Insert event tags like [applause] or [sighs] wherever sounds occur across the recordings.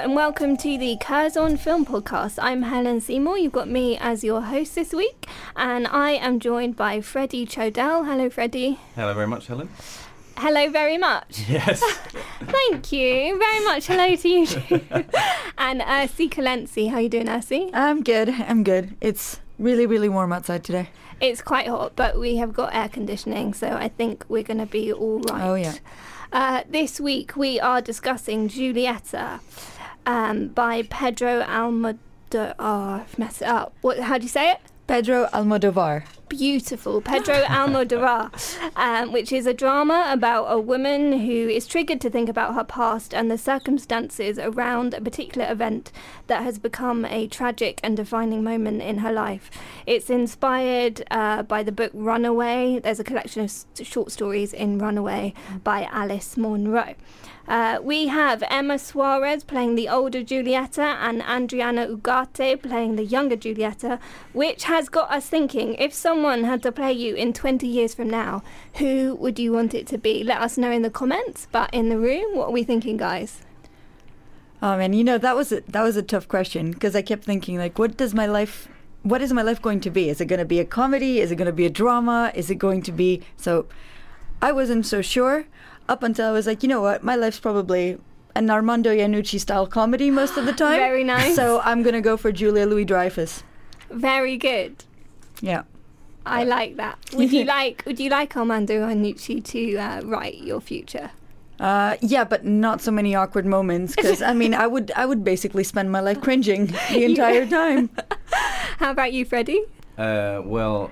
And welcome to the Curzon Film Podcast. I'm Helen Seymour. You've got me as your host this week, and I am joined by Freddie Chodell. Hello, Freddie. Hello very much, Helen. Hello very much. Yes. [laughs] Thank you very much. Hello to you too. [laughs] and Ersi Kalensi. How are you doing, Ersi? I'm good. I'm good. It's really, really warm outside today. It's quite hot, but we have got air conditioning, so I think we're going to be all right. Oh, yeah. Uh, this week we are discussing Julieta um, by Pedro Almodovar. Oh, I've messed it up. What? How do you say it? Pedro Almodovar. Beautiful, Pedro [laughs] Almodovar, um, which is a drama about a woman who is triggered to think about her past and the circumstances around a particular event that has become a tragic and defining moment in her life. It's inspired uh, by the book Runaway. There's a collection of s- short stories in Runaway by Alice Munro. Uh, we have Emma Suarez playing the older Julieta and Adriana Ugarte playing the younger Julieta, which has got us thinking if someone had to play you in 20 years from now, who would you want it to be? Let us know in the comments, but in the room, what are we thinking, guys? Oh man, you know that was a, that was a tough question because I kept thinking like, what does my life, what is my life going to be? Is it going to be a comedy? Is it going to be a drama? Is it going to be so? I wasn't so sure up until I was like, you know what, my life's probably an Armando Iannucci style comedy most of the [gasps] time. Very nice. So I'm gonna go for Julia Louis Dreyfus. Very good. Yeah. I like that. Would you [laughs] like Would you like Armando Iannucci to uh, write your future? Uh, yeah, but not so many awkward moments because I mean, I would I would basically spend my life cringing [laughs] the entire time. [laughs] How about you, Freddie? Uh, well,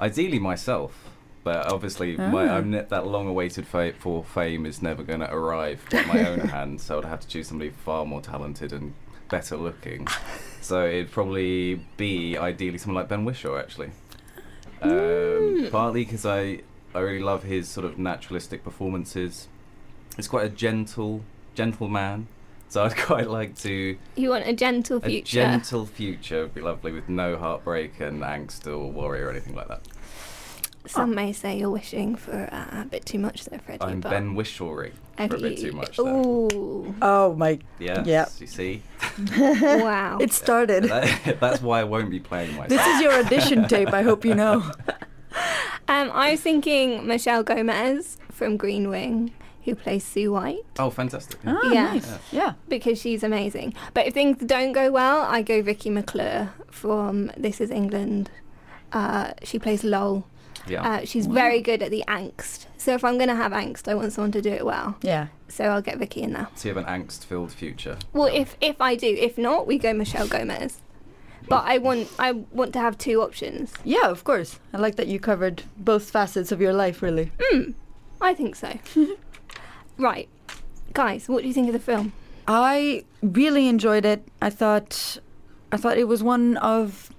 ideally myself, but obviously my, Ah. I'm ne- that long-awaited fa- for fame is never going to arrive by my own [laughs] hand. So I'd have to choose somebody far more talented and better looking. So it'd probably be ideally someone like Ben Whishaw, actually. Um, Partly because I I really love his sort of naturalistic performances. He's quite a gentle gentle man. So I'd [laughs] quite like to You want a gentle future. a future? gentle future would be lovely with no heartbreak and angst or worry or anything like that. Some may say you're wishing for uh, a bit too much there, Freddie. I'm but Ben Wishawing have for a bit too much there. Ooh, Oh my! Yes, Yeah. you see? [laughs] [laughs] wow. It started. That- [laughs] that's why I won't be playing myself. This is your audition tape. I hope you know. Um, I was thinking Michelle Gomez from Green Wing, who plays Sue White, oh, fantastic. yeah. Ah, Yeah. nice. Yeah. because she's amazing. But if things don't go well, I go Vicky McClure from This Is England. Uh, she plays Lol. Yeah. Uh, she's very good at the angst. So if I'm going to have angst, I want someone to do it well. Yeah. So I'll get Vicky in there. so you have an angst-filled future. Well, if if I do, if not, we go Michelle Gomez. But I want I want to have two options. Yeah, of course. I like that you covered both facets of your life, really. I think so. [laughs] right, guys, what do you think of the film? I really enjoyed it. I thought, I thought it was one of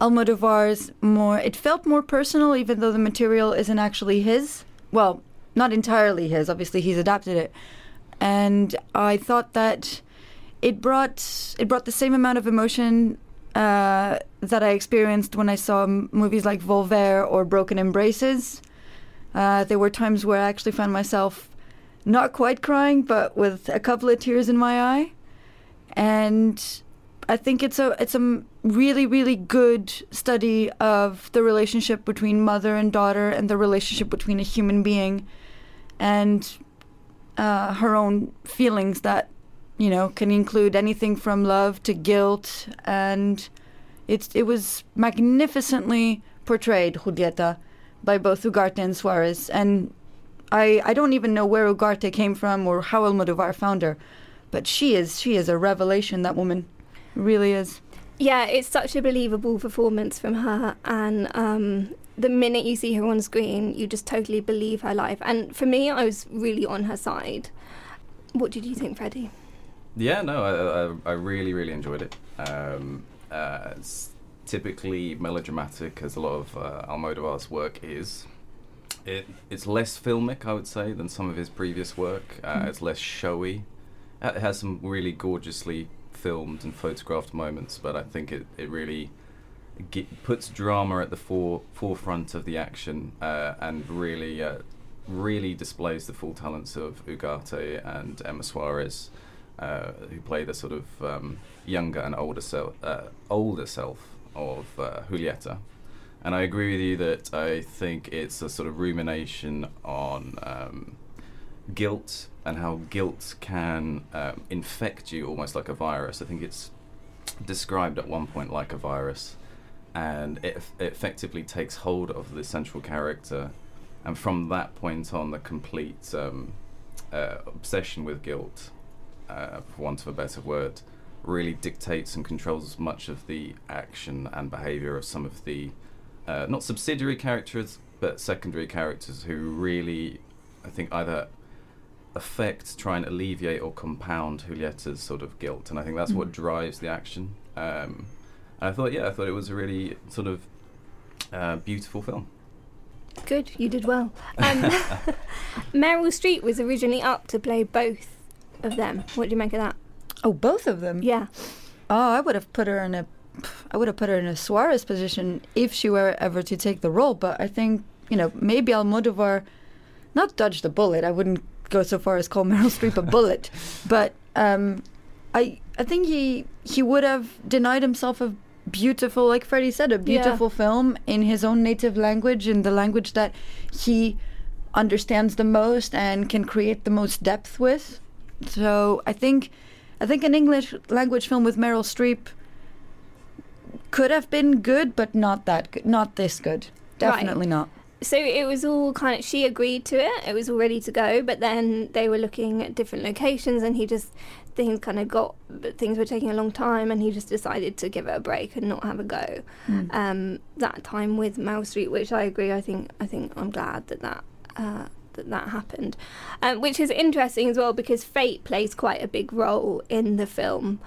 Almodovar's more. It felt more personal, even though the material isn't actually his. Well, not entirely his. Obviously, he's adapted it, and I thought that it brought it brought the same amount of emotion uh, that I experienced when I saw m- movies like Volver or Broken Embraces. Uh, there were times where I actually found myself not quite crying, but with a couple of tears in my eye. And I think it's a it's a really really good study of the relationship between mother and daughter and the relationship between a human being and uh, her own feelings that you know can include anything from love to guilt. And it's it was magnificently portrayed Julieta by both Ugarte and Suarez. And I I don't even know where Ugarte came from or how Almodovar found her but she is she is a revelation that woman really is Yeah, it's such a believable performance from her, and um, the minute you see her on screen, you just totally believe her life. And for me, I was really on her side. What did you think, Freddie? Yeah, no, I, I, I really, really enjoyed it. Um, uh, it's typically melodramatic, as a lot of uh, Almodovar's work is. It, it's less filmic, I would say, than some of his previous work. Uh, It's less showy. Uh, It has some really gorgeously filmed and photographed moments, but I think it, it really ge- puts drama at the fore, forefront of the action uh, and really uh, really displays the full talents of Ugarte and Emma Suarez, uh, who play the sort of um, younger and older self, uh, older self of uh, Julieta. And I agree with you that I think it's a sort of rumination on um, guilt and how guilt can um, infect you almost like a virus. I think it's described at one point like a virus, and it, it effectively takes hold of the central character, and from that point on, the complete um, uh, obsession with guilt, uh, for want of a better word, really dictates and controls much of the action and behaviour of some of the uh, not subsidiary characters but secondary characters who really, I think, either affect, try and alleviate, or compound Julieta's sort of guilt, and I think that's what drives the action. Um, and I thought, yeah, I thought it was a really sort of uh, beautiful film. Good, you did well. Um, [laughs] Meryl Streep was originally up to play both of them. What do you make of that? oh both of them Yeah. Oh, I would have put her in a, I would have put her in a Suarez position if she were ever to take the role. But I think you know maybe Almodovar, not dodged the bullet. I wouldn't go so far as call Meryl Streep a bullet, [laughs] but um, I I think he he would have denied himself a beautiful, like Freddie said, a beautiful film in his own native language, in the language that he understands the most and can create the most depth with. So I think I think an English language film with Meryl Streep could have been good, but not that good, not this good. Definitely not. So it was all kind of, she agreed to it, it was all ready to go, but then they were looking at different locations and he just, things kind of got, but things were taking a long time and he just decided to give it a break and not have a go. Um, that time with Meryl Streep which I agree, I think, I think I'm glad that that, uh, that that happened. Um, which is interesting as well because fate plays quite a big role in the film.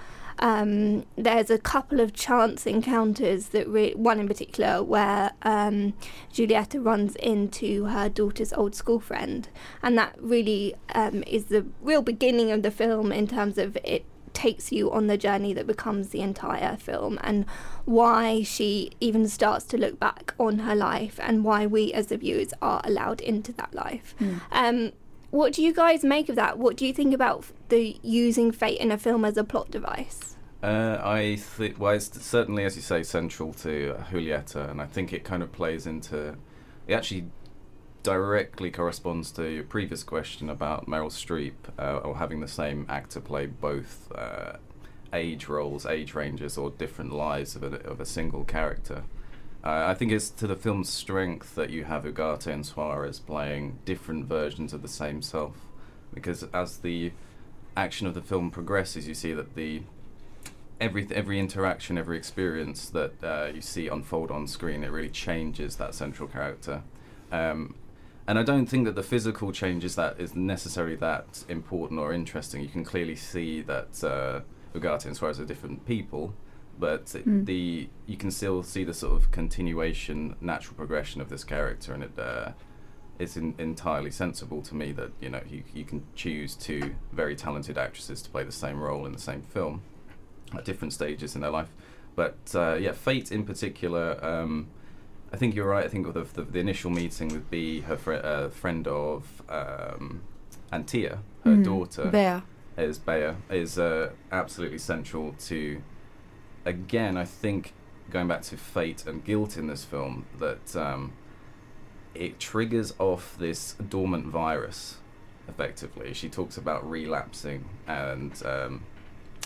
Um, there's a couple of chance encounters that re- one in particular where um, Julieta runs into her daughter's old school friend, and that really um, is the real beginning of the film in terms of it takes you on the journey that becomes the entire film and why she even starts to look back on her life and why we as the viewers are allowed into that life. Um, what do you guys make of that? What do you think about the using fate in a film as a plot device? Uh, I think, well, it's certainly, as you say, central to uh, Julieta, and I think it kind of plays into. It actually directly corresponds to your previous question about Meryl Streep, uh, or having the same actor play both uh, age roles, age ranges, or different lives of a, of a single character. Uh, I think it's to the film's strength that you have Ugarte and Suarez playing different versions of the same self, because as the action of the film progresses, you see that the every every interaction, every experience that uh, you see unfold on screen, it really changes that central character. Um, and I don't think that the physical changes that is necessarily that important or interesting. You can clearly see that uh, Ugarte and Suarez are different people, but it- the you can still see the sort of continuation, natural progression of this character, and it uh, it's in, entirely sensible to me that you know you you can choose two very talented actresses to play the same role in the same film at different stages in their life. But uh, yeah, Fate in particular, um, I think you're right. I think the, the, the initial meeting would be her fri uh, friend of um, Antia, her daughter, Bea. is Bea, is uh, absolutely central to. Again, I think going back to fate and guilt in this film, that um, it triggers off this dormant virus. Effectively, she talks about relapsing and um,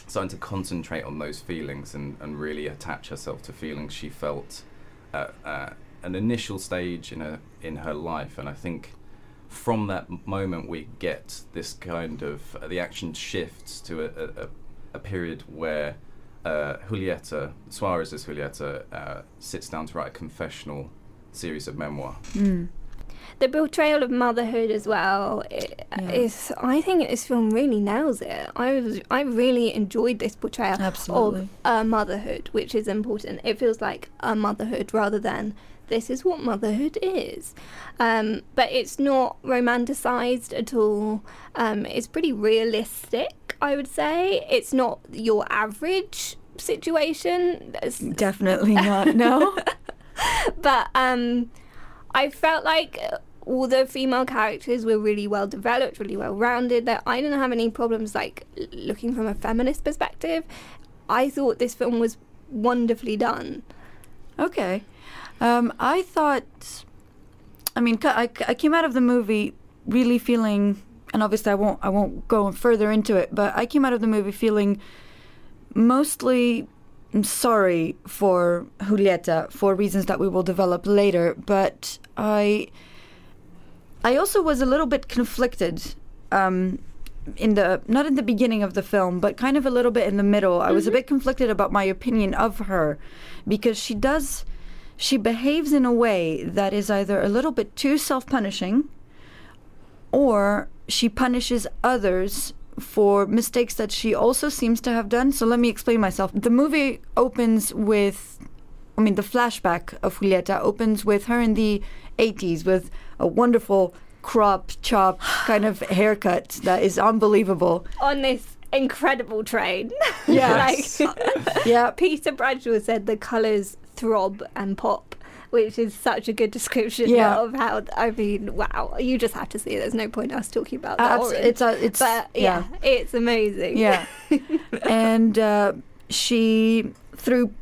starting to concentrate on those feelings and, and really attach herself to feelings she felt at uh, an initial stage in her in her life, and I think from that moment we get this kind of uh, the action shifts to a, a, a- a period where uh, Julieta Suarez's Julieta uh, sits down to write a confessional series of memoir. the portrayal of motherhood as well i- Yeah. is I think this film really nails it. I was I really enjoyed this portrayal Absolutely. of a motherhood, which is important. It feels like a motherhood rather than this is what motherhood is. Um, but it's not romanticized at all. Um, it's pretty realistic, I would say. It's not your average situation. Definitely not. No. [laughs] [laughs] but um, I felt like all the female characters were really well developed, really well rounded. That I didn't have any problems like looking from a feminist perspective. I thought this film was wonderfully done. Okay. Um, I thought. I mean, I, I came out of the movie really feeling, and obviously I won't I won't go further into it, but I came out of the movie feeling mostly sorry for Julieta for reasons that we will develop later, but I I also was a little bit conflicted um, in the not in the beginning of the film, but kind of a little bit in the middle. I was a bit conflicted about my opinion of her because she does she behaves in a way that is either a little bit too self-punishing or she punishes others for mistakes that she also seems to have done. So let me explain myself. The movie opens with I mean, the flashback of Julieta opens with her in the 80s with a wonderful crop chop kind of [sighs] haircut that is unbelievable. On this incredible train. [laughs] Yes. like Yeah. [laughs] Peter Bradshaw said the colours throb and pop. Which is such a good description Yeah. of how I mean, wow! You just have to see it. There's no point us talking about that. Abs- it's a, it's but yeah, it's amazing. Yeah. [laughs] and uh, she through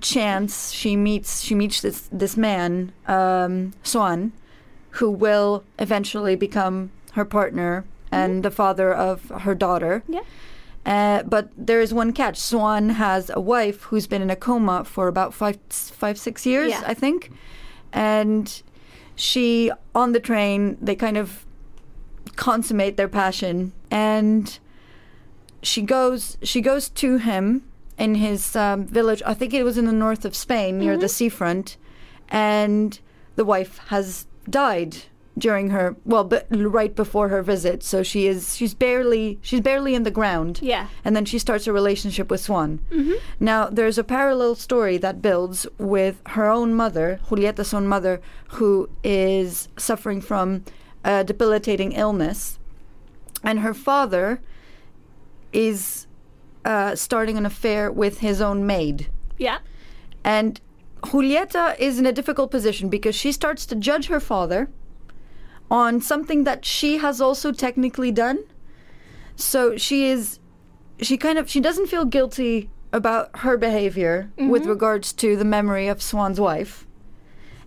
chance she meets she meets this this man um, Swan, who will eventually become her partner and the father of her daughter. Yeah. Uh, but there is one catch. Swan has a wife who's been in a coma for about five, five, six years, Yeah. I think, and she on the train they kind of consummate their passion. And she goes she goes to him in his um, village. I think it was in the north of spain near the seafront. And the wife has died during her well but right before her visit so she is she's barely she's barely in the ground Yeah. and then she starts a relationship with Swan. Now, there's a parallel story that builds with her own mother, Julieta's own mother, who is suffering from a debilitating illness, and her father is uh, starting an affair with his own maid. Yeah. And Julieta is in a difficult position because she starts to judge her father on something that she has also technically done. So she is she kind of she doesn't feel guilty about her behavior with mm-hmm. regards to the memory of Swan's wife.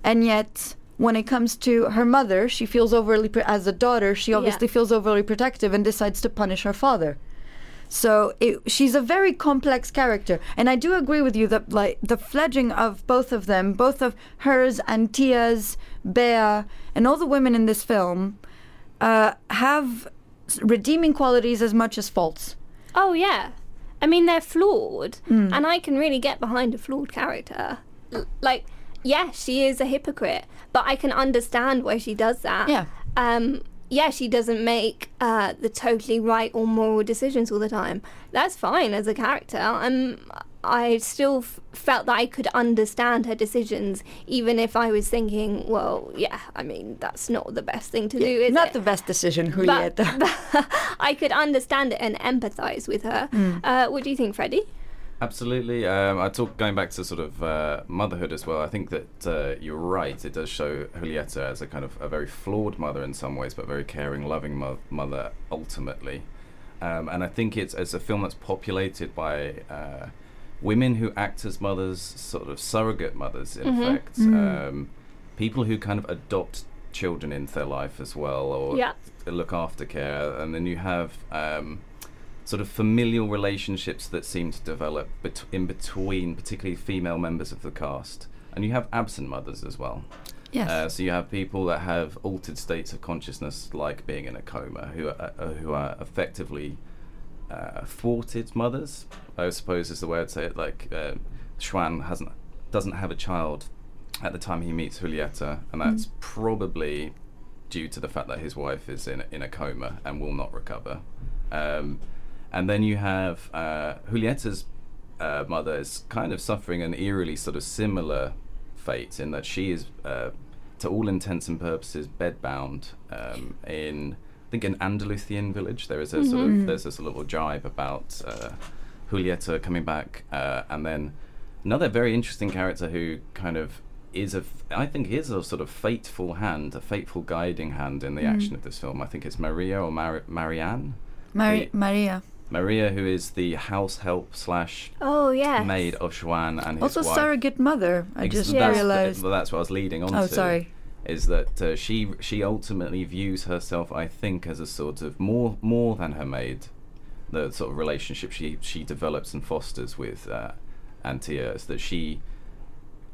And yet when it comes to her mother, she feels overly pro- as a daughter, she obviously feels overly protective and decides to punish her father. So it, she's a very complex character, and I do agree with you that like the fledging of both of them, both of hers and Tia's, Bea, and all the women in this film, uh, have redeeming qualities as much as faults. Oh yeah. I mean they're flawed, Hmm. and I can really get behind a flawed character. L- Like, yeah, she is a hypocrite, but I can understand why she does that. Yeah. Um. Yeah, she doesn't make uh, the totally right or moral decisions all the time. That's fine as a character. Um, I still f- felt that I could understand her decisions, even if I was thinking, well, yeah, I mean, that's not the best thing to do, is Not it? the best decision, but, Julieta. [laughs] but I could understand it and empathize with her. Hmm. Uh, what do you think, Freddie? Absolutely. Um, I talk going back to sort of uh, motherhood as well. I think that uh, you're right. It does show Julieta as a kind of a very flawed mother in some ways, but very caring, loving mo- mother ultimately. Um, and I think it's as a film that's populated by uh, women who act as mothers, sort of surrogate mothers, in Mhm. effect. Mm. Um, people who kind of adopt children into their life as well, or Yeah. look after care, and then you have. Um, sort of familial relationships that seem to develop bet- in between, particularly female members of the cast. And you have absent mothers as well. Yes. Uh, so you have people that have altered states of consciousness, like being in a coma, who are, uh, who are effectively uh, thwarted mothers. I suppose is the way I'd say it. Like uh, Schwan hasn't doesn't have a child at the time he meets Julieta, and that's probably due to the fact that his wife is in in a coma and will not recover. Um, and then you have uh, Julieta's uh, mother is kind of suffering an eerily sort of similar fate in that she is, uh, to all intents and purposes, bedbound um, in think an Andalusian village. There is a sort Mhm. of there's this little jibe about uh, Julieta coming back, uh, and then another very interesting character who kind of is a f- I think is a sort of fateful hand, a fateful guiding hand in the Mm. action of this film. I think it's Maria or Mar- Marianne. Mari- The- Maria. Maria, who is the house help slash Oh, yes. maid of Juan and his Also wife. surrogate mother. I Ex- just that's, realized. Well, that's what I was leading on Oh, to. sorry. Is that uh, she she ultimately views herself, I think, as a sort of more more than her maid. The sort of relationship she she develops and fosters with uh, Antia is that she,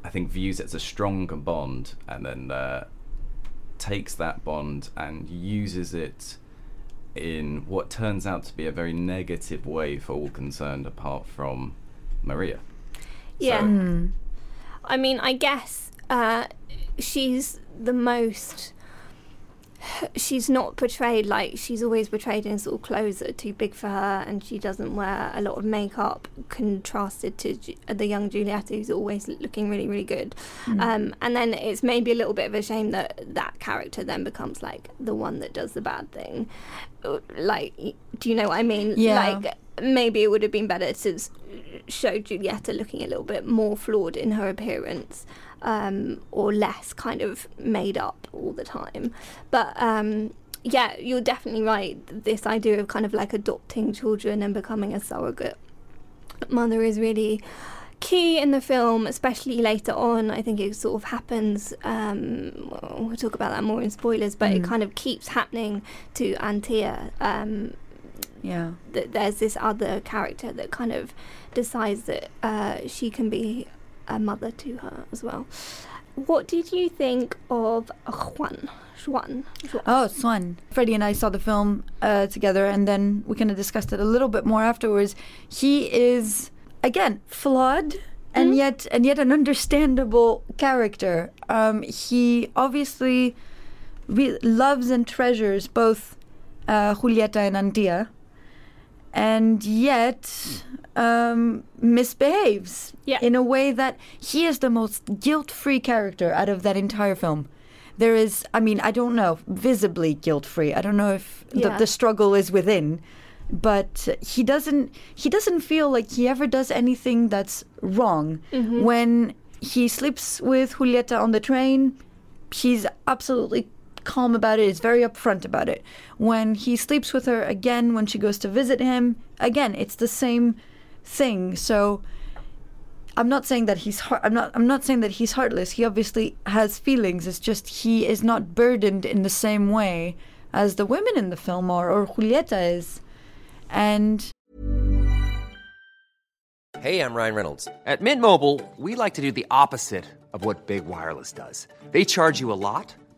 I think, views it as a stronger bond, and then uh, takes that bond and uses it in what turns out to be a very negative way for all concerned, apart from Maria. Yeah. Hmm. I mean, I guess uh, she's the most. She's not portrayed like she's always portrayed in sort of clothes that are too big for her, and she doesn't wear a lot of makeup. Contrasted to Ju- the young Julieta, who's always looking really, really good. Mm. Um, and then it's maybe a little bit of a shame that that character then becomes like the one that does the bad thing. Like, do you know what I mean? Yeah. Like, maybe it would have been better to show Julieta looking a little bit more flawed in her appearance, um, or less kind of made up all the time. But um, yeah, you're definitely right. This idea of kind of like adopting children and becoming a surrogate mother is really key in the film, especially later on. I think it sort of happens. Um, well, talk about that more in spoilers, but it Mm. kind of keeps happening to Antia. Um, Yeah. that there's this other character that kind of decides that uh, she can be a mother to her as well. What did you think of Juan? Juan. Juan. Oh, Swan. Freddie and I saw the film uh, together, and then we kind of discussed it a little bit more afterwards. He is again flawed, and yet and yet an understandable character. Um, he obviously re- loves and treasures both uh, Julieta and Antia, and yet um, misbehaves Yeah. in a way that he is the most guilt-free character out of that entire film. There is, I mean, I don't know, visibly guilt-free. I don't know if the, Yeah. the struggle is within, but he doesn't. He doesn't feel like he ever does anything that's wrong. Mhm. When he sleeps with Julieta on the train, he's absolutely calm about it. He's very upfront about it. When he sleeps with her again, when she goes to visit him, again, it's the same thing. So I'm not saying that he's heart- I'm not I'm not saying that he's heartless. He obviously has feelings. It's just he is not burdened in the same way as the women in the film are or Julieta is. And Hey, I'm Ryan Reynolds. At Mint Mobile, we like to do the opposite of what Big Wireless does. They charge you a lot,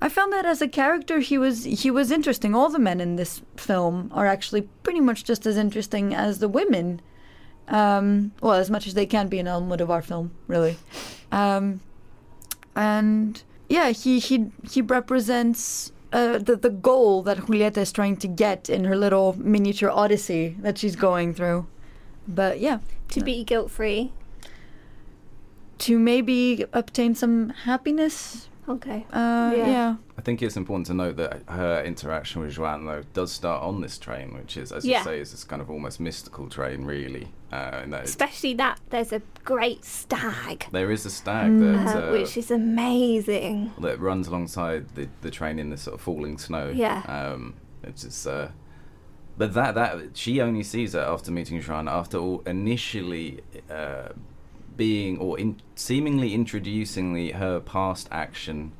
I found that as a character, he was he was interesting. All the men in this film are actually pretty much just as interesting as the women. Um, well, as much as they can be in Almodovar film, really. Um, and yeah, he he he represents uh, the the goal that Julieta is trying to get in her little miniature odyssey that she's going through. But yeah, To be guilt free. to maybe obtain some happiness. Okay. Uh, Yeah. yeah. I think it's important to note that her interaction with Joanne, though, does start on this train, which is, as Yeah. you say, is this kind of almost mystical train, really. Uh, that Especially that there's a great stag, there is a stag that, uh, uh, which is amazing. that runs alongside the, the train in this sort of falling snow. Yeah. Um, it's just, uh, but that that she only sees it after meeting Joanne, after all initially uh, being or in, seemingly introducing the, her past action,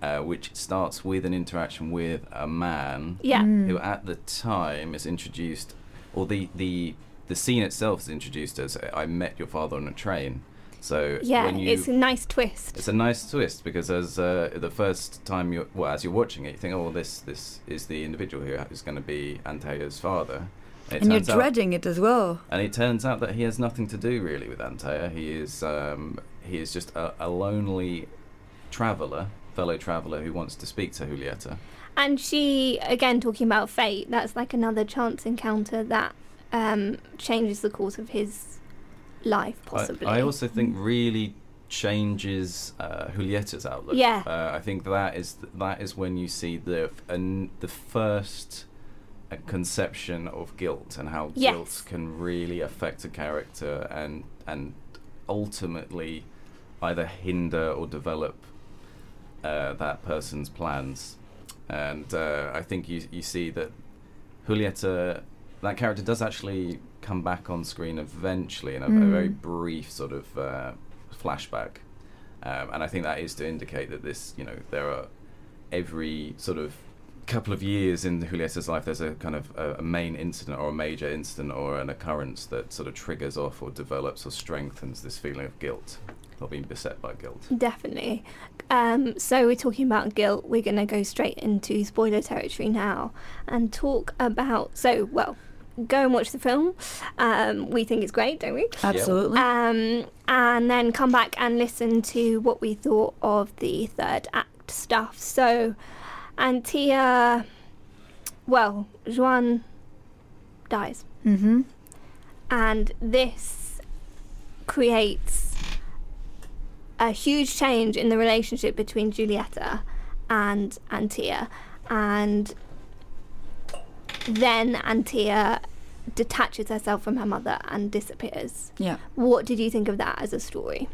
uh, which starts with an interaction with a man Yeah. who at the time is introduced, or the the the scene itself is introduced as I met your father on a train. So Yeah, when you, it's a nice twist. it's a nice twist because as uh, the first time you well as you're watching it, you think, oh, this this is the individual who is going to be Antia's father. It And you're turns out- dreading it as well. and it turns out that he has nothing to do really with Antia. He is um, he is just a, a lonely traveller, fellow traveller who wants to speak to Julieta. And she, again, talking about fate, that's like another chance encounter that um, changes the course of his life, possibly. I, also think really changes uh, Julieta's outlook. Yeah. Uh, I think that is that is when you see the f- an, the first conception of guilt and how Yes. guilt can really affect a character and and ultimately either hinder or develop uh, that person's plans. And uh, I think you you see that Julieta, that character does actually come back on screen eventually in a, a very brief sort of uh, flashback, um, and I think that is to indicate that this, you know, there are every sort of couple of years in Julieta's life, there's a kind of a, a main incident or a major incident or an occurrence that sort of triggers off or develops or strengthens this feeling of guilt or being beset by guilt. Definitely. Um, so we're talking about guilt. We're going to go straight into spoiler territory now and talk about. So, well, go and watch the film. Um, we think it's great, don't we? Absolutely. Um, and then come back and listen to what we thought of the third act stuff. So, Antia, well, Juan dies. mm-hmm. And this creates a huge change in the relationship between Julieta and Antia. And then Antia detaches herself from her mother and disappears. Yeah. What did you think of that as a story?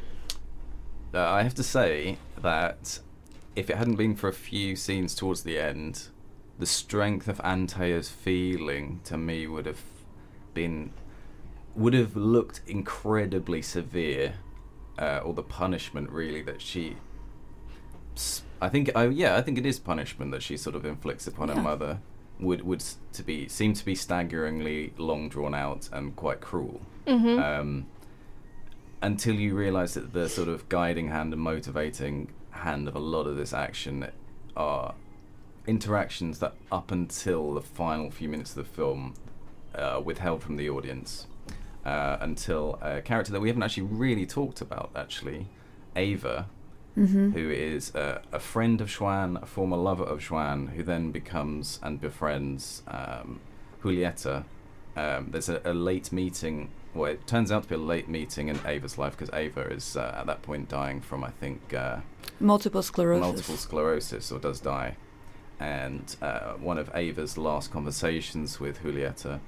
Uh, I have to say that if it hadn't been for a few scenes towards the end, the strength of Antia's feeling to me would have been would have looked incredibly severe, uh, or the punishment really that she. I think, oh yeah, I think it is punishment that she sort of inflicts upon her mother. Would would to be seem to be staggeringly long drawn out and quite cruel. Um, until you realise that the sort of guiding hand and motivating hand of a lot of this action are interactions that up until the final few minutes of the film uh, withheld from the audience uh, until a character that we haven't actually really talked about actually Ava who is uh, a friend of Xoan, a former lover of Xoan, who then becomes and befriends um, Julieta. Um, there's a, a late meeting. Well, it turns out to be a late meeting in Ava's life because Ava is uh, at that point dying from, I think, uh, Multiple sclerosis. multiple sclerosis or does die. And uh, one of Ava's last conversations with Julieta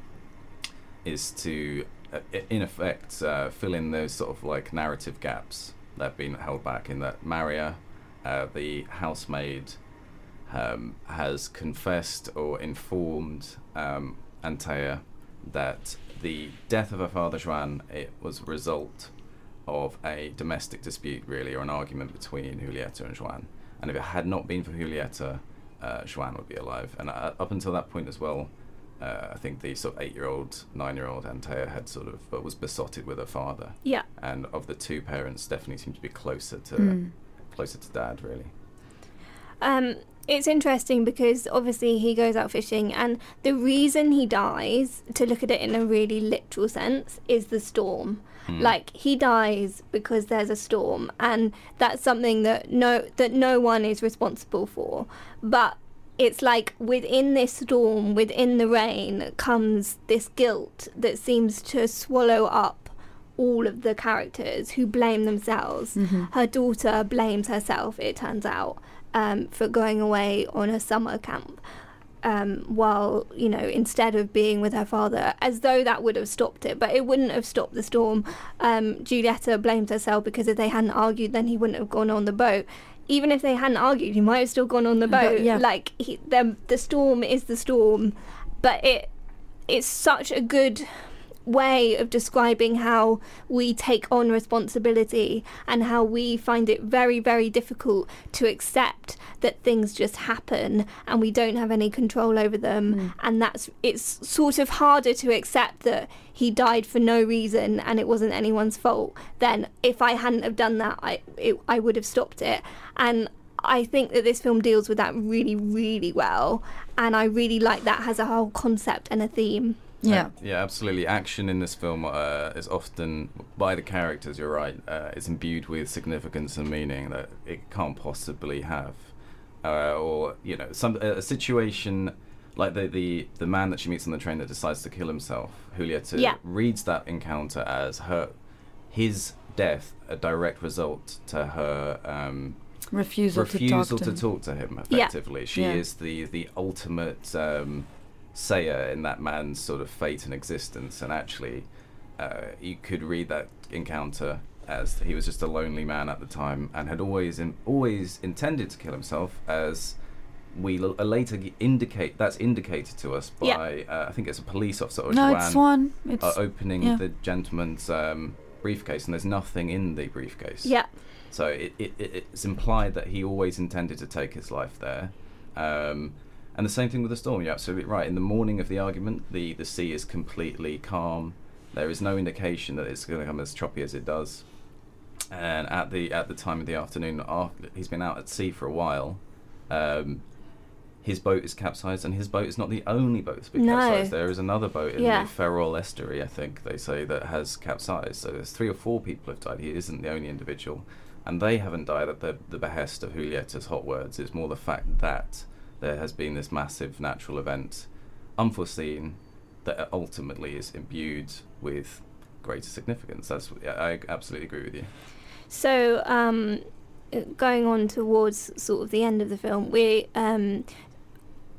is to, uh, in effect, uh, fill in those sort of like narrative gaps that have been held back in that Maria, uh, the housemaid, um, has confessed or informed um, Antia that the death of her father Juan it was a result of a domestic dispute, really, or an argument between Julieta and Joan. And if it had not been for Julieta, uh, Joan would be alive. And uh, up until that point as well, uh, I think the sort of eight-year-old, nine-year-old Antia had sort of uh, was besotted with her father. Yeah. And of the two parents, definitely seemed to be closer to Mm. closer to dad, really. Um, it's interesting because obviously he goes out fishing, and the reason he dies, to look at it in a really literal sense, is the storm. Hmm. Like he dies because there's a storm, and that's something that no that no one is responsible for. But it's like within this storm, within the rain, comes this guilt that seems to swallow up all of the characters who blame themselves. Mm-hmm. Her daughter blames herself, it turns out, um, for going away on a summer camp. Um, while you know, instead of being with her father, as though that would have stopped it, but it wouldn't have stopped the storm. Um, blames herself because if they hadn't argued, then he wouldn't have gone on the boat. Even if they hadn't argued, he might have still gone on the But, boat. yeah. Like he, the the storm is the storm, but it it's such a good way of describing how we take on responsibility and how we find it very very difficult to accept that things just happen and we don't have any control over them. Hmm. And that's it's sort of harder to accept that he died for no reason and it wasn't anyone's fault then if I hadn't have done that I it, I would have stopped it. And I think that this film deals with that really really well. And I really like that has a whole concept and a theme Yeah. Uh, yeah, absolutely. Action in this film uh, is often, by the characters, you're right, uh, it's imbued with significance and meaning that it can't possibly have. Uh, or, you know, some a, situation like the, the, the man that she meets on the train that decides to kill himself, Julieta, Yeah. reads that encounter as her his death a direct result to her um, Refusal, refusal to talk to, to talk to him Yeah. effectively she Yeah. is the the ultimate um, sayer in that man's sort of fate and existence and actually uh, you could read that encounter as he was just a lonely man at the time and had always in, always intended to kill himself as we l- uh, later indicate that's indicated to us by Yeah. uh, I think it's a police officer or No, Joanne, it's Swan. It's uh, opening yeah. the gentleman's um, briefcase and there's nothing in the briefcase yeah so it, it, it's implied that he always intended to take his life there. Um, and the same thing with the storm. You're absolutely right. In the morning of the argument, the, the sea is completely calm. There is no indication that it's going to come as choppy as it does. And at the at the time of the afternoon, after he's been out at sea for a while. Um, his boat is capsized, and his boat is not the only boat that's been No. capsized. There is another boat in Yeah. the Ferrol estuary, I think they say, that has capsized. So there's three or four people have died. He isn't the only individual, and they haven't died at the, the behest of Julieta's hot words. It's more the fact that there has been this massive natural event, unforeseen, that ultimately is imbued with greater significance. That's I absolutely agree with you. So, um, going on towards sort of the end of the film, we um,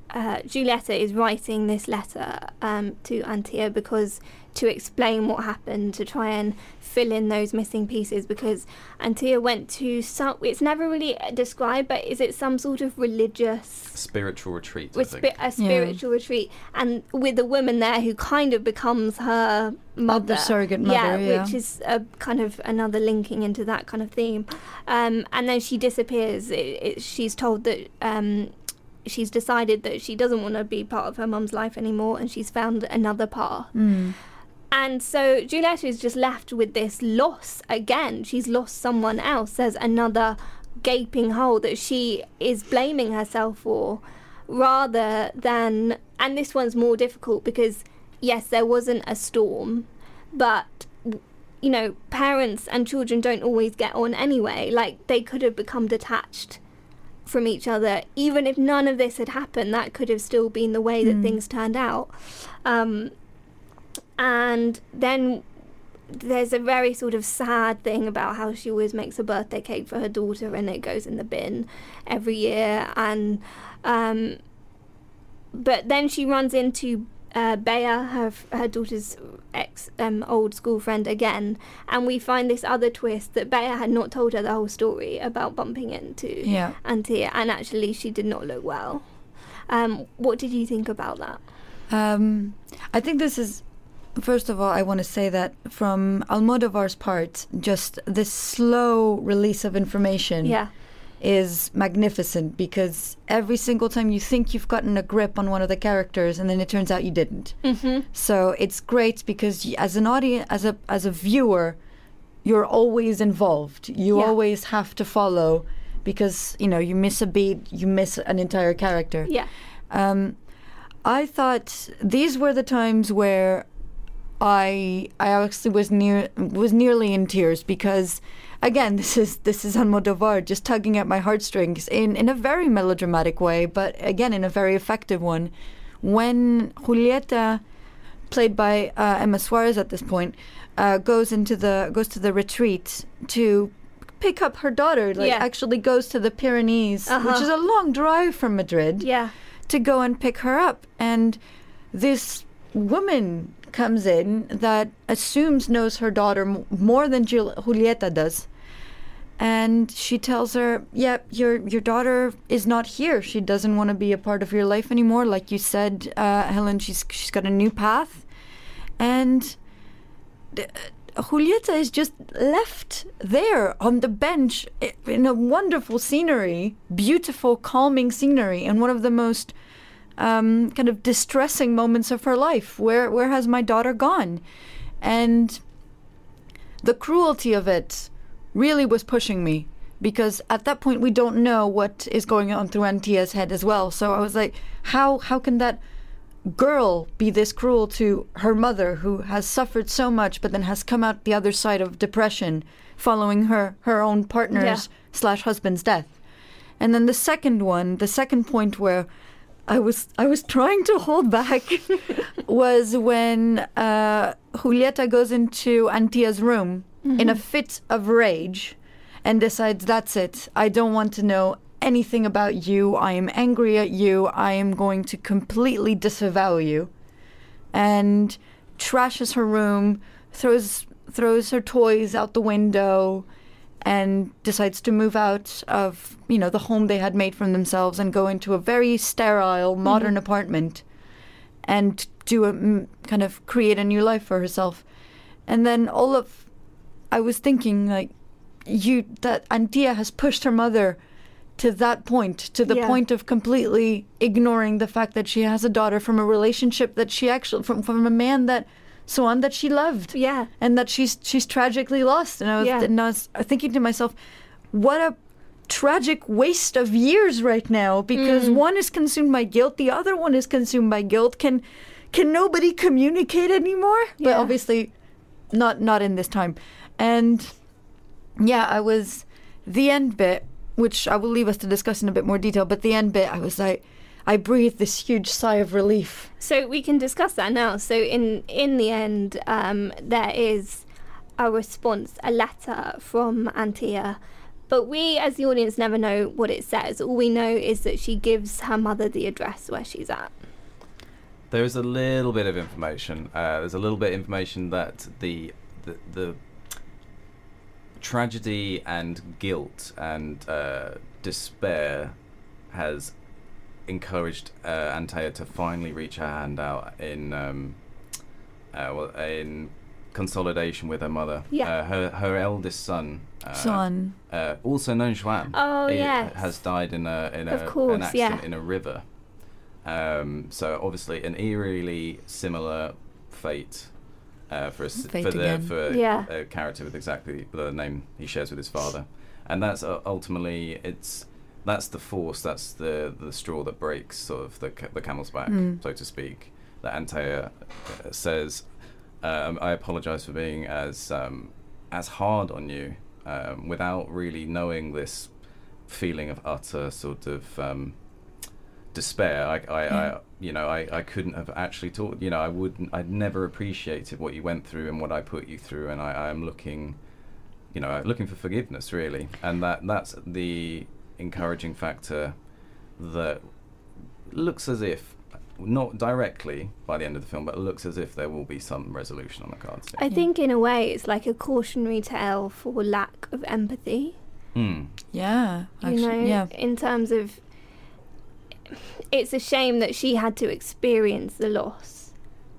uh, is writing this letter um, to Antia because to explain what happened, to try and fill in those missing pieces. Because Antia went to some. It's never really described, but is it some sort of religious Spiritual retreat. I with think. spi- a spiritual retreat, and with a woman there who kind of becomes her mother, surrogate mother, yeah. which is a kind of another linking into that kind of theme. Um, and then she disappears. It, it, she's told that um, she's decided that she doesn't want to be part of her mum's life anymore, and she's found another path. Mm. And so Juliet is just left with this loss again. She's lost someone else. There's another gaping hole that she is blaming herself for rather than. And this one's more difficult because, yes, there wasn't a storm, but. You know, parents and children don't always get on anyway. Like, they could have become detached from each other. Even if none of this had happened, that could have still been the way that things turned out. Um, and then there's a very sort of sad thing about how she always makes a birthday cake for her daughter and it goes in the bin every year and um, but then she runs into uh, Bea, her her daughter's ex um, old school friend again, and we find this other twist that Bea had not told her the whole story about bumping into Yeah. Antia, and actually she did not look well. Um, what did you think about that? Um, I think this is First of all, I want to say that from Almodovar's part, just this slow release of information Yeah. is magnificent because every single time you think you've gotten a grip on one of the characters, and then it turns out you didn't. Mm-hmm. So it's great because as an audience, as a as a viewer, you're always involved. You Yeah. always have to follow because you know you miss a beat, you miss an entire character. Yeah. Um, I thought these were the times where I I actually was near was nearly in tears because again this is this is Almodovar just tugging at my heartstrings in in a very melodramatic way, but again in a very effective one. When Julieta, played by uh, Emma Suarez at this point, uh, goes into the goes to the retreat to pick up her daughter, like Yeah. actually goes to the Pyrenees, Uh-huh. which is a long drive from Madrid Yeah. to go and pick her up. And this woman comes in that assumes knows her daughter m- more than Jul- Julieta does. And she tells her, "Yep, your your daughter is not here. She doesn't want to be a part of your life anymore. Like you said, uh, Helen, she's she's got a new path, and th- Julieta is just left there on the bench in a wonderful scenery, beautiful, calming scenery, and one of the most um, kind of distressing moments of her life. Where where has my daughter gone? And the cruelty of it really was pushing me because at that point we don't know what is going on through Antia's head as well. So I was like, how how can that girl be this cruel to her mother who has suffered so much but then has come out the other side of depression following her her own partner's slash husband's death and then the second one the second point where i was i was trying to hold back [laughs] was when uh, julieta goes into antia's room in a fit of rage and decides that's it. I don't want to know anything about you. I am angry at you. I am going to completely disavow you. And trashes her room, throws throws her toys out the window, and decides to move out of you know the home they had made for themselves and go into a very sterile modern apartment, and do a mm, kind of create a new life for herself. And then all of, I was thinking like, you that Antia has pushed her mother to that point, to the Yeah. point of completely ignoring the fact that she has a daughter from a relationship that she actually from from a man that Xoan that she loved. Yeah. And that she's she's tragically lost. And I was Yeah. and I was thinking to myself, what a tragic waste of years right now because mm. one is consumed by guilt, the other one is consumed by guilt. Can can nobody communicate anymore? But obviously not not in this time. And yeah, I was the end bit, which I will leave us to discuss in a bit more detail. But the end bit, I was like, I breathed this huge sigh of relief. So we can discuss that now. So in in the end, um, there is a response, a letter from Antia, but we as the audience never know what it says. All we know is that she gives her mother the address where she's at. There is a little bit of information. Uh, there's a little bit of information that the the, the tragedy and guilt and uh, despair has encouraged uh, Antia to finally reach her hand out in um, uh, well, in consolidation with her mother. Yeah. Uh, her her eldest son. Uh, Son. uh, also known Juan. Oh, he yes. has died in a in a course, an accident yeah. in a river. Um, so obviously an eerily similar fate uh, for a, Fate for the for Yeah. a character with exactly the name he shares with his father, and that's uh, ultimately it's that's the force that's the the straw that breaks sort of the ca- the camel's back, Mm. so to speak. That Antia uh, says, um, "I apologize for being as um, as hard on you um, without really knowing this feeling of utter sort of." Um, despair. I, I, I you know, I, I couldn't have actually taught. You know, I wouldn't. I'd never appreciated what you went through and what I put you through, and I, I am looking, you know, looking for forgiveness really, and that that's the encouraging factor that looks as if. Not directly by the end of the film, but it looks as if there will be some resolution on the cards. I think in a way it's like a cautionary tale for lack of empathy. Hmm. Yeah. you know, yeah. in terms of it's a shame that she had to experience the loss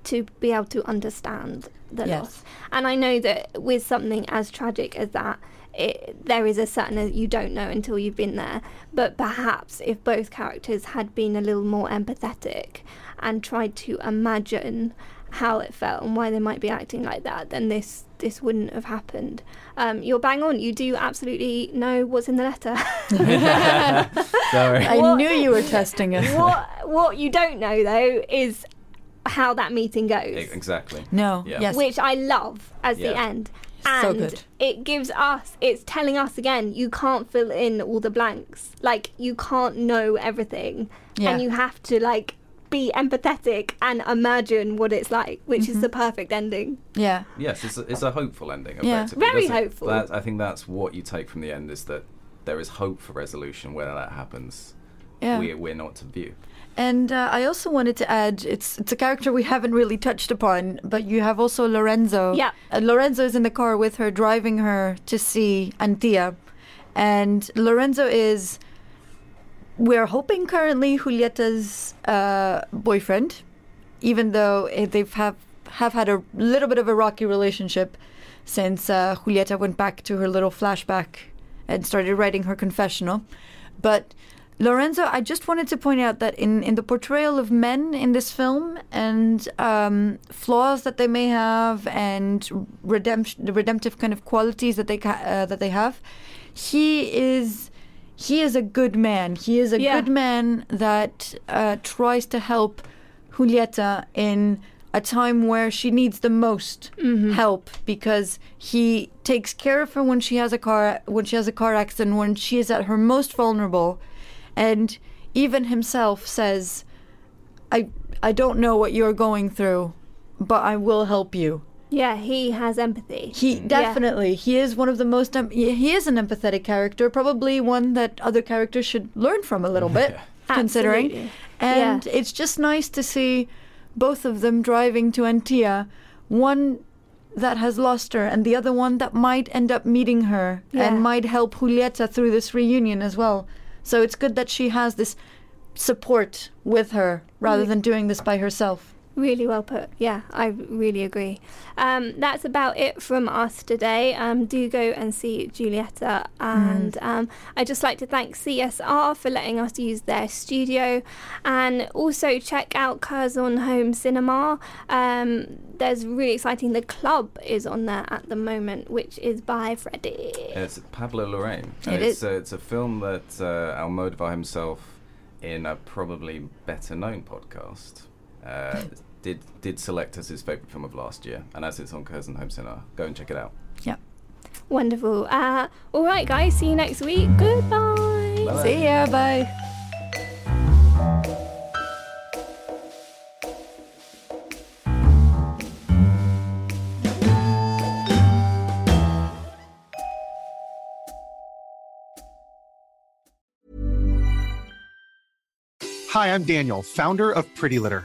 to be able to understand the Yes. loss. And I know that with something as tragic as that, it, there is a certain you don't know until you've been there. But perhaps if both characters had been a little more empathetic and tried to imagine how it felt and why they might be acting like that, then this this wouldn't have happened. Um, you're bang on. You do absolutely know what's in the letter. [laughs] Sorry. I What- knew you were testing us. what what you don't know though is how that meeting goes, Exactly. No. Yeah. Yes. which I love as the end. So And good. it gives us, it's telling us again, you can't fill in all the blanks. Like, you can't know everything. Yeah. And you have to, like, be empathetic and imagine what it's like, which Mm-hmm. is the perfect ending. Yeah. Yes, it's a, it's a hopeful ending. Yeah. Very That's a- hopeful. That, I think that's what you take from the end is that there is hope for resolution. Whether that happens, Yeah. we, we're not to view. And uh, I also wanted to add, it's it's a character we haven't really touched upon, but you have also Lorenzo. Yeah. Uh, Lorenzo is in the car with her, driving her to see Antia, and Lorenzo is. We're hoping currently Julieta's uh, boyfriend, even though eh, they've have have had a little bit of a rocky relationship since uh, Julieta went back to her little flashback and started writing her confessional. But Lorenzo, I just wanted to point out that in, in the portrayal of men in this film and um, flaws that they may have and redemption, the redemptive kind of qualities that they ca- uh, that they have, he is he is a good man. He is a Yeah. good man that uh, tries to help Julieta in a time where she needs the most help because he takes care of her when she has a car when she has a car accident when she is at her most vulnerable and even himself says I I don't know what you're going through but I will help you. Yeah, he has empathy. He definitely he is one of the most em- he he is an empathetic character, probably one that other characters should learn from a little bit, [laughs] considering. Absolutely. And Yeah. it's just nice to see both of them driving to Antia, one that has lost her and the other one that might end up meeting her Yeah. and might help Julieta through this reunion as well. So it's good that she has this support with her rather than doing this by herself. Really well put. Yeah, I really agree. Um, that's about it from us today. Um, do go and see Julieta. And um, I'd just like to thank CSR for letting us use their studio. And also check out Curzon Home Cinema. Um, there's really exciting. The Club is on there at the moment, which is by Freddie. It's Pablo Larraín. It it's, is. A, it's a film that uh, Almodovar himself, in a probably better known podcast, uh, [laughs] did did select as his favourite film of last year. And as it's on Curzon Home Cinema, go and check it out. Yeah. Wonderful. Uh, all right, guys. See you next week. Goodbye. Bye-bye. See ya, bye. Hi, I'm Daniel, founder of Pretty Litter.